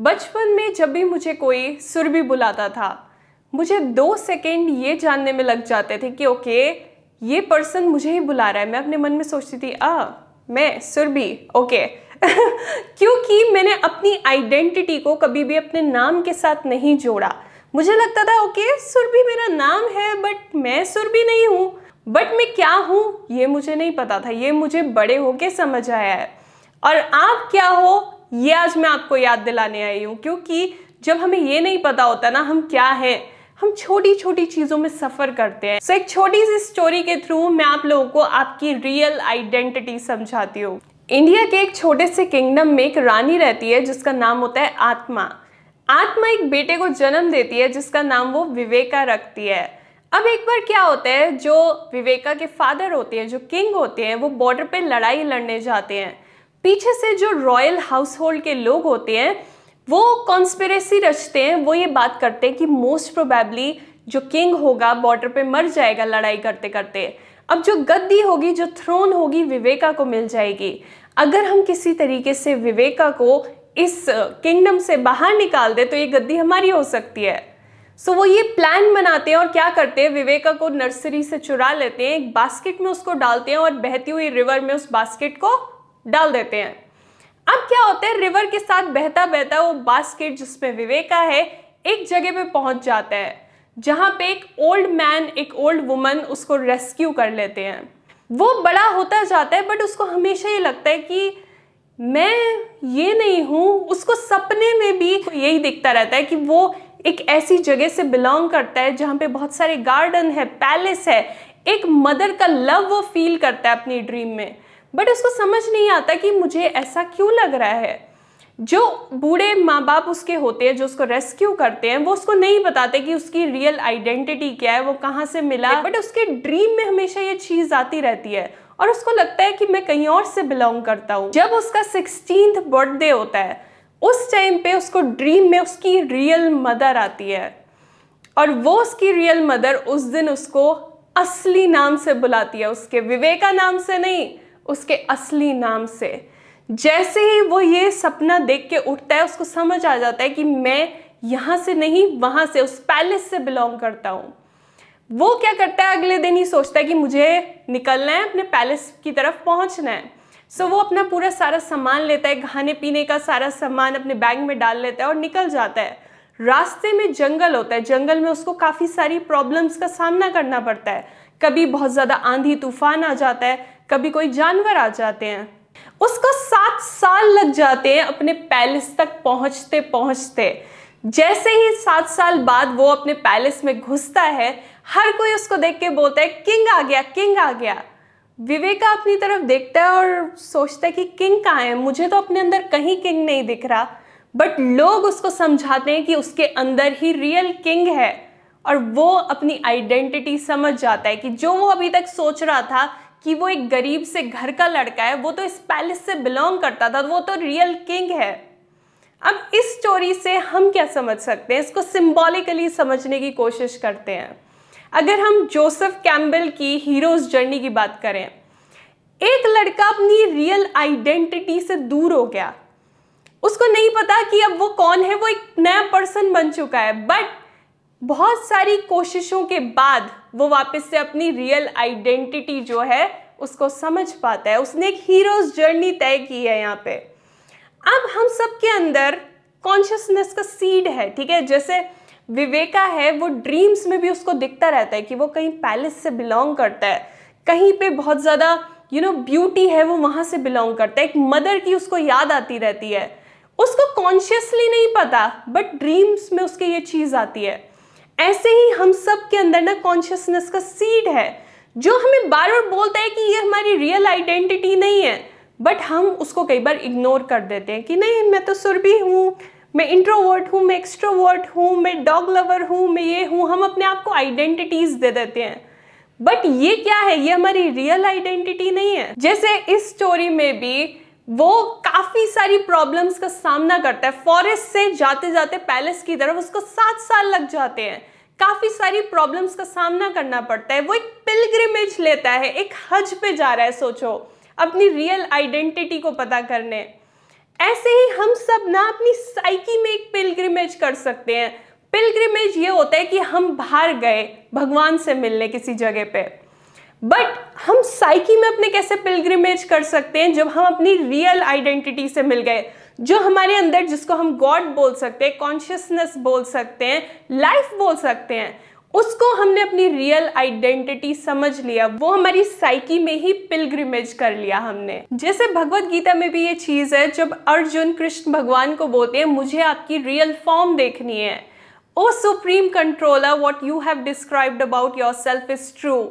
बचपन में जब भी मुझे कोई सुरभि बुलाता था, मुझे दो सेकेंड ये जानने में लग जाते थे कि ओके, ये पर्सन मुझे ही बुला रहा है। मैं अपने मन में सोचती थी, आ, मैं सुरभि ओके। क्योंकि मैंने अपनी आइडेंटिटी को कभी भी अपने नाम के साथ नहीं जोड़ा। मुझे लगता था, ओके सुरभि मेरा नाम है बट मैं सुरभि नहीं हूँ। बट मैं क्या हूँ, ये मुझे नहीं पता था। ये मुझे बड़े होके समझ आया है। और आप क्या हो ये आज मैं आपको याद दिलाने आई हूँ क्योंकि जब हमें ये नहीं पता होता ना हम क्या हैं हम छोटी छोटी चीज़ों में सफ़र करते हैं। सो so, एक छोटी सी स्टोरी के थ्रू मैं आप लोगों को आपकी रियल आइडेंटिटी समझाती हूँ। इंडिया के एक छोटे से किंगडम में एक रानी रहती है जिसका नाम होता है आत्मा। आत्मा एक बेटे को जन्म देती है जिसका नाम वो विवेका रखती है। अब एक बार क्या होता है जो विवेका के फादर होते हैं जो किंग होते हैं वो बॉर्डर पे लड़ाई लड़ने जाते हैं। पीछे से जो रॉयल हाउस होल्ड के लोग होते हैं वो कॉन्स्पिरेसी रचते हैं वो ये बात करते हैं कि मोस्ट प्रोबेबली जो किंग होगा बॉर्डर पे मर जाएगा लड़ाई करते करते अब जो गद्दी होगी जो थ्रोन होगी विवेका को मिल जाएगी। अगर हम किसी तरीके से विवेका को इस किंगडम से बाहर निकाल दे तो ये गद्दी हमारी हो सकती है। सो so, वो ये प्लान बनाते हैं और क्या करते हैं विवेका को नर्सरी से चुरा लेते हैं एक बास्केट में उसको डालते हैं और बहती हुई रिवर में उस बास्केट को डाल देते हैं। अब क्या होता है रिवर के साथ बहता बहता वो बास्केट जिसमें विवेका है, एक जगह पे पहुँच जाता है, जहाँ पे एक ओल्ड मैन एक ओल्ड वुमन उसको रेस्क्यू कर लेते हैं। वो बड़ा होता जाता है बट उसको हमेशा ये लगता है कि मैं ये नहीं हूँ, उसको सपने में भी यही दिखता रहता है कि वो एक ऐसी जगह से बिलोंग करता है, जहाँ पे बहुत सारे गार्डन है पैलेस है, एक मदर का लव वो फील करता है अपनी ड्रीम में। बट उसको समझ नहीं आता कि मुझे ऐसा क्यों लग रहा है। जो बूढ़े माँ बाप उसके होते हैं, जो उसको रेस्क्यू करते हैं, वो उसको नहीं बताते कि उसकी रियल आइडेंटिटी क्या है, वो कहाँ से मिला। बट उसके ड्रीम में हमेशा ये चीज़ आती रहती है। और उसको लगता है कि मैं कहीं और से बिलोंग करता हूँ। जब उसका सिक्सटीन बर्थडे होता है, उस टाइम पे उसको ड्रीम में उसकी रियल मदर आती है। और वो उसकी रियल मदर उस दिन उसको असली नाम से बुलाती है। उसके विवेका नाम से नहीं उसके असली नाम से। जैसे ही वो ये सपना देख के उठता है, उसको समझ आ जाता है कि मैं यहाँ से नहीं, वहाँ से, उस पैलेस से बिलोंग करता हूँ। वो क्या करता है, अगले दिन ही सोचता है कि मुझे निकलना है, अपने पैलेस की तरफ़ पहुँचना है। सो वो अपना पूरा सारा सामान लेता है, खाने पीने का सारा सामान अपने बैग में डाल लेता है और निकल जाता है। रास्ते में जंगल होता है, जंगल में उसको काफ़ी सारी प्रॉब्लम्स का सामना करना पड़ता है। कभी बहुत ज़्यादा आंधी तूफ़ान आ जाता है कभी कोई जानवर आ जाते हैं, उसको सात साल लग जाते हैं अपने पैलेस तक पहुँचते पहुँचते। जैसे ही सात साल बाद वो अपने पैलेस में घुसता है, हर कोई उसको देख के बोलता है, किंग आ गया, किंग आ गया। विवेका अपनी तरफ़ देखता है और सोचता है कि किंग कहाँ है? मुझे तो अपने अंदर कहीं किंग नहीं दिख रहा। बट लोग उसको समझाते हैं कि उसके अंदर ही रियल किंग है। और वो अपनी आइडेंटिटी समझ जाता है कि जो वो अभी तक सोच रहा था कि वो एक गरीब से घर का लड़का है, वो तो इस पैलेस से बिलोंग करता था, वो तो रियल किंग है। अब इस स्टोरी से हम क्या समझ सकते हैं? इसको सिंबॉलिकली समझने की कोशिश करते हैं। अगर हम जोसेफ कैम्बल की हीरोज जर्नी की बात करें, एक लड़का अपनी रियल आइडेंटिटी से दूर हो गया। उसको नहीं पता कि अब वो कौन है, वो एक नया पर्सन बन चुका है बट बहुत सारी कोशिशों के बाद वो वापस से अपनी रियल आइडेंटिटी जो है, उसको समझ पाता है। उसने एक हीरोज जर्नी तय की है यहाँ पे। अब हम सबके अंदर कॉन्शियसनेस का सीड है, ठीक है? जैसे विवेका है, वो ड्रीम्स में भी उसको दिखता रहता है कि वो कहीं पैलेस से बिलोंग करता है। कहीं पे बहुत ज़्यादा यू नो ब्यूटी है, वो वहाँ से बिलोंग करता है। एक मदर की उसको याद आती रहती है। उसको कॉन्शियसली नहीं पता बट ड्रीम्स में उसके ये चीज़ आती है। ऐसे ही हम सब के अंदर ना कॉन्शियसनेस का सीड है, जो हमें बार बार बोलता है कि ये हमारी रियल आइडेंटिटी नहीं है बट हम उसको कई बार इग्नोर कर देते हैं कि नहीं, मैं तो सुरभि हूँ, मैं इंट्रोवर्ट हूँ, मैं एक्सट्रोवर्ट हूँ, मैं डॉग लवर हूँ, मैं ये हूँ, हम अपने आप को आइडेंटिटीज दे देते हैं। बट ये क्या है? ये हमारी रियल आइडेंटिटी नहीं है। जैसे इस स्टोरी में भी वो काफ़ी सारी प्रॉब्लम्स का सामना करता है। फॉरेस्ट से जाते जाते पैलेस की तरफ़ उसको सात साल लग जाते हैं। काफ़ी सारी प्रॉब्लम्स का सामना करना पड़ता है। वो एक पिलग्रिमेज लेता है, एक हज पे जा रहा है, सोचो, अपनी रियल आइडेंटिटी को पता करने। ऐसे ही हम सब ना अपनी साइकी में एक पिलग्रिमेज कर सकते हैं। पिलग्रिमेज ये होता है कि हम बाहर गए, भगवान से मिलने किसी जगह पे। बट हम साइकी में अपने कैसे पिलग्रिमेज कर सकते हैं जब हम अपनी रियल आइडेंटिटी से मिल गए? जो हमारे अंदर जिसको हम गॉड बोल सकते हैं कॉन्शियसनेस बोल सकते हैं लाइफ बोल सकते हैं, उसको हमने अपनी रियल आइडेंटिटी समझ लिया। वो हमारी साइकी में ही पिलग्रिमेज कर लिया हमने। जैसे भगवत गीता में भी ये चीज़ है, जब अर्जुन कृष्ण भगवान को बोलते हैं, मुझे आपकी रियल फॉर्म देखनी है। O supreme controller what you have described about your self is true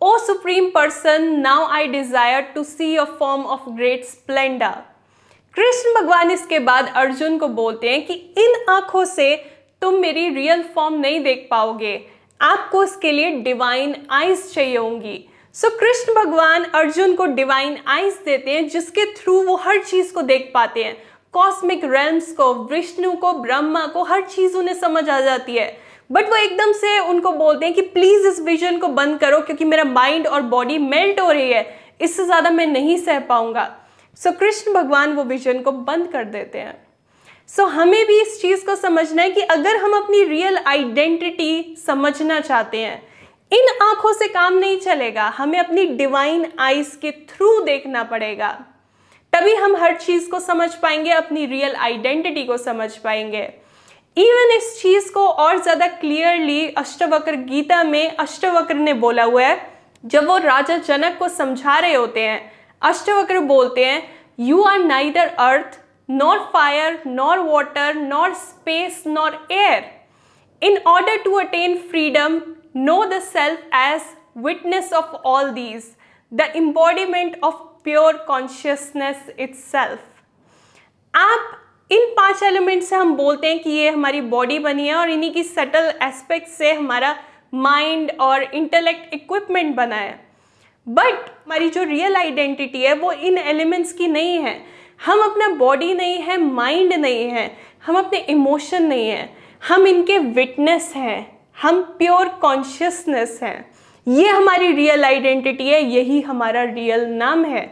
O supreme person now I desire to see a form of great splendour Krishna भगवान इसके बाद अर्जुन को बोलते हैं कि इन आँखों से तुम मेरी रियल फॉर्म नहीं देख पाओगे। आपको इसके लिए डिवाइन आइज़ चाहिए होंगी। सो so, कृष्ण भगवान अर्जुन को डिवाइन आइज़ देते हैं जिसके थ्रू वो हर चीज़ को देख पाते हैं। कॉस्मिक रेल्स को विष्णु को ब्रह्मा को हर चीज़ उन्हें समझ आ जाती है। बट वो एकदम से उनको बोलते हैं कि प्लीज़ इस विजन को बंद करो क्योंकि मेरा माइंड और बॉडी मेल्ट हो रही है। इससे ज़्यादा मैं नहीं सह पाऊँगा। सो so, कृष्ण भगवान वो विजन को बंद कर देते हैं। सो so, हमें भी इस चीज़ को समझना है कि अगर हम अपनी रियल आइडेंटिटी समझना चाहते हैं इन आँखों से काम नहीं चलेगा। हमें अपनी डिवाइन आइज़ के थ्रू देखना पड़ेगा। तभी हम हर चीज़ को समझ पाएँगे अपनी रियल आइडेंटिटी को समझ पाएँगे। इवन इस चीज़ को और ज़्यादा क्लियरली अष्टवक्र गीता में अष्टवक्र ने बोला हुआ है, जब वो राजा जनक को समझा रहे होते हैं, अष्टवक्र बोलते हैं you are neither earth nor fire nor water nor space nor air in order to attain freedom know the self as witness of all these the embodiment of pure consciousness it's आप इन पाँच element से हम बोलते हैं कि ये हमारी बॉडी बनी है और इन्हीं की सटल एस्पेक्ट से हमारा माइंड और इंटेलेक्ट इक्विपमेंट बना है। बट हमारी जो रियल आइडेंटिटी है, वो इन एलिमेंट्स की नहीं है। हम अपना बॉडी नहीं है माइंड नहीं है। हम अपने इमोशन नहीं है। हम इनके विटनेस हैं। हम प्योर कॉन्शियसनेस हैं। ये हमारी रियल आइडेंटिटी है, यही हमारा रियल नाम है।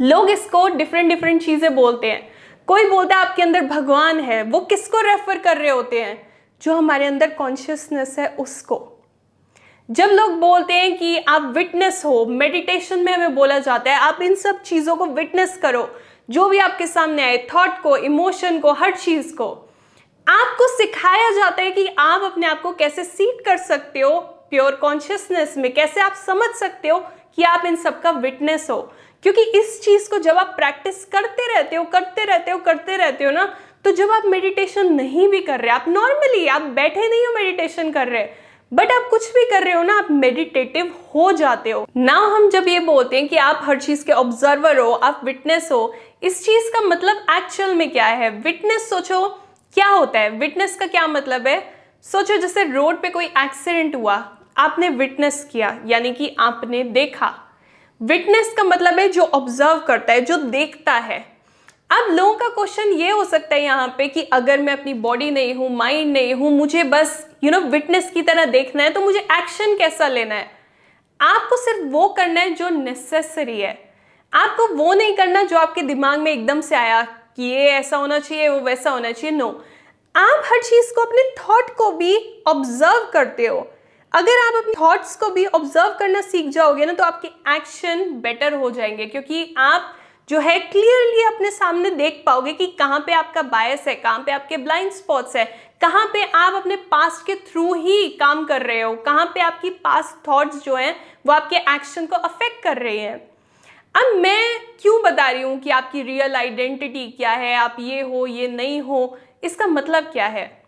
लोग इसको डिफरेंट डिफरेंट चीज़ें बोलते हैं। कोई बोलता है आपके अंदर भगवान है, वो किसको रेफर कर रहे होते हैं? जो हमारे अंदर कॉन्शियसनेस है, उसको। जब लोग बोलते हैं कि आप विटनेस हो मेडिटेशन में हमें बोला जाता है, आप इन सब चीज़ों को विटनेस करो। जो भी आपके सामने आए थॉट को इमोशन को, हर चीज़ को। आपको सिखाया जाता है कि आप अपने आप को कैसे सीट कर सकते हो प्योर कॉन्शियसनेस में। कैसे आप समझ सकते हो कि आप इन सब का विटनेस हो। क्योंकि इस चीज़ को जब आप प्रैक्टिस करते रहते हो, करते रहते हो, करते रहते हो ना तो जब आप मेडिटेशन नहीं भी कर रहे, आप नॉर्मली आप बैठे नहीं हो मेडिटेशन कर रहे बट आप कुछ भी कर रहे हो ना, आप मेडिटेटिव हो जाते हो। ना हम जब ये बोलते हैं कि आप हर चीज़ के ऑब्जर्वर हो, आप विटनेस हो, इस चीज़ का मतलब एक्चुअल में क्या है? विटनेस सोचो, क्या होता है? विटनेस का क्या मतलब है? सोचो जैसे रोड पे कोई एक्सीडेंट हुआ, आपने विटनेस किया, यानी कि आपने देखा। विटनेस का मतलब है जो ऑब्ज़र्व करता है, जो देखता है। अब लोगों का क्वेश्चन ये हो सकता है यहाँ पे कि अगर मैं अपनी बॉडी नहीं हूँ माइंड नहीं हूँ, मुझे बस यू नो विटनेस की तरह देखना है तो मुझे एक्शन कैसा लेना है? आपको सिर्फ़ वो करना है जो नेसेसरी है। आपको वो नहीं करना जो आपके दिमाग में एकदम से आया कि ये ऐसा होना चाहिए, वो वैसा होना चाहिए नो आप हर चीज़ को अपने थॉट को भी ऑब्ज़र्व करते हो। अगर आप अपने थॉट्स को भी ऑब्ज़र्व करना सीख जाओगे ना तो आपके एक्शन बेटर हो जाएँगे, क्योंकि आप जो है क्लियरली अपने सामने देख पाओगे कि कहाँ पे आपका बायस है, कहाँ पे आपके ब्लाइंड स्पॉट्स है, कहाँ पे आप अपने पास्ट के थ्रू ही काम कर रहे हो, कहाँ पे आपकी पास्ट थॉट्स जो हैं, वो आपके एक्शन को अफेक्ट कर रहे हैं। अब मैं क्यों बता रही हूँ कि आपकी रियल आइडेंटिटी क्या है, आप ये हो, ये नहीं हो, इसका मतलब क्या है?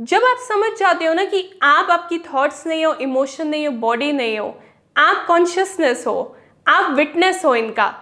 जब आप समझ जाते हो ना कि आप आपकी थॉट्स नहीं हो इमोशन नहीं हो बॉडी नहीं हो, आप कॉन्शियसनेस हो, आप विटनेस हो इनका,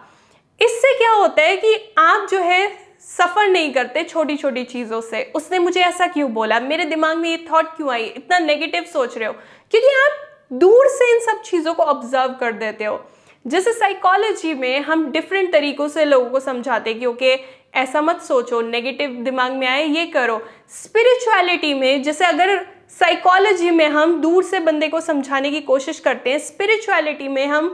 इससे क्या होता है कि आप जो है सफ़र नहीं करते छोटी छोटी चीज़ों से। उसने मुझे ऐसा क्यों बोला? मेरे दिमाग में ये थॉट क्यों आई? इतना नेगेटिव सोच रहे हो। क्योंकि आप दूर से इन सब चीज़ों को ऑब्ज़र्व कर देते हो। जैसे साइकोलॉजी में हम डिफरेंट तरीकों से लोगों को समझाते हैं कि ओके ऐसा मत सोचो नेगेटिव दिमाग में आए ये करो। स्पिरिचुअलिटी में जैसे अगर साइकोलॉजी में हम दूर से बंदे को समझाने की कोशिश करते हैं स्पिरिचुअलिटी में हम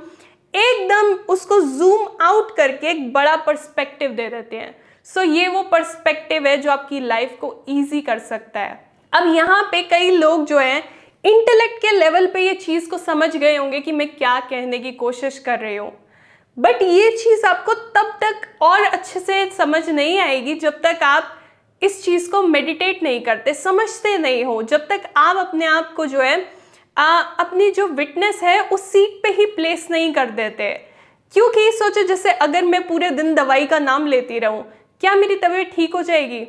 एकदम उसको जूम आउट करके एक बड़ा पर्सपेक्टिव दे देते हैं। सो so, ये वो पर्सपेक्टिव है जो आपकी लाइफ को ईजी कर सकता है। अब यहाँ पे कई लोग जो हैं इंटेलेक्ट के लेवल पे ये चीज़ को समझ गए होंगे कि मैं क्या कहने की कोशिश कर रही हूँ। बट ये चीज़ आपको तब तक और अच्छे से समझ नहीं आएगी जब तक आप इस चीज़ को मेडिटेट नहीं करते समझते नहीं हो। जब तक आप अपने आप को जो है आ, अपनी जो विटनेस है उस सीट पे ही प्लेस नहीं कर देते। क्योंकि सोचो जैसे अगर मैं पूरे दिन दवाई का नाम लेती रहूँ क्या मेरी तबीयत ठीक हो जाएगी?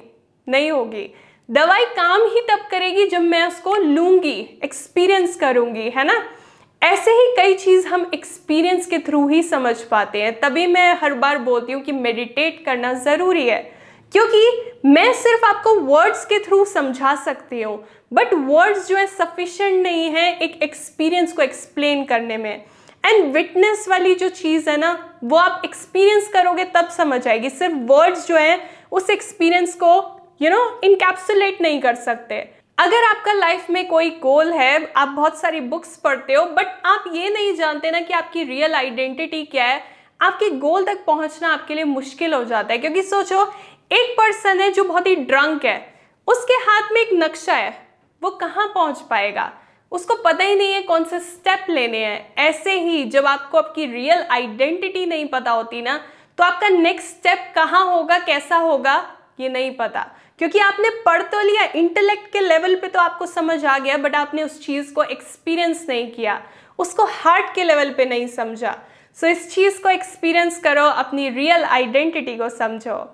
नहीं होगी। दवाई काम ही तब करेगी जब मैं उसको लूँगी एक्सपीरियंस करूँगी है ना? ऐसे ही कई चीज़ हम एक्सपीरियंस के थ्रू ही समझ पाते हैं। तभी मैं हर बार बोलती हूँ कि मेडिटेट करना ज़रूरी है, क्योंकि मैं सिर्फ़ आपको वर्ड्स के थ्रू समझा सकती हूँ बट वर्ड्स जो है सफिशेंट नहीं है एक एक्सपीरियंस को एक्सप्लेन करने में। एंड विटनेस वाली जो चीज़ है ना, वो आप एक्सपीरियंस करोगे तब समझ आएगी। सिर्फ़ वर्ड्स जो है, उस एक्सपीरियंस को यू नो इनकैप्सुलेट नहीं कर सकते। अगर आपका लाइफ में कोई गोल है, आप बहुत सारी बुक्स पढ़ते हो बट आप ये नहीं जानते ना कि आपकी रियल आइडेंटिटी क्या है। आपके गोल तक पहुँचना आपके लिए मुश्किल हो जाता है, क्योंकि सोचो, एक पर्सन है जो बहुत ही ड्रंक है, उसके हाथ में एक नक्शा है, वो कहाँ पहुँच पाएगा? उसको पता ही नहीं है कौन से स्टेप लेने हैं। ऐसे ही जब आपको आपकी रियल आइडेंटिटी नहीं पता होती ना तो आपका नेक्स्ट स्टेप कहाँ होगा, कैसा होगा, ये नहीं पता। क्योंकि आपने पढ़ तो लिया इंटेलेक्ट के लेवल पे तो आपको समझ आ गया बट आपने उस चीज़ को एक्सपीरियंस नहीं किया। उसको हार्ट के लेवल पे नहीं समझा। सो so, इस चीज़ को एक्सपीरियंस करो अपनी रियल आइडेंटिटी को समझो।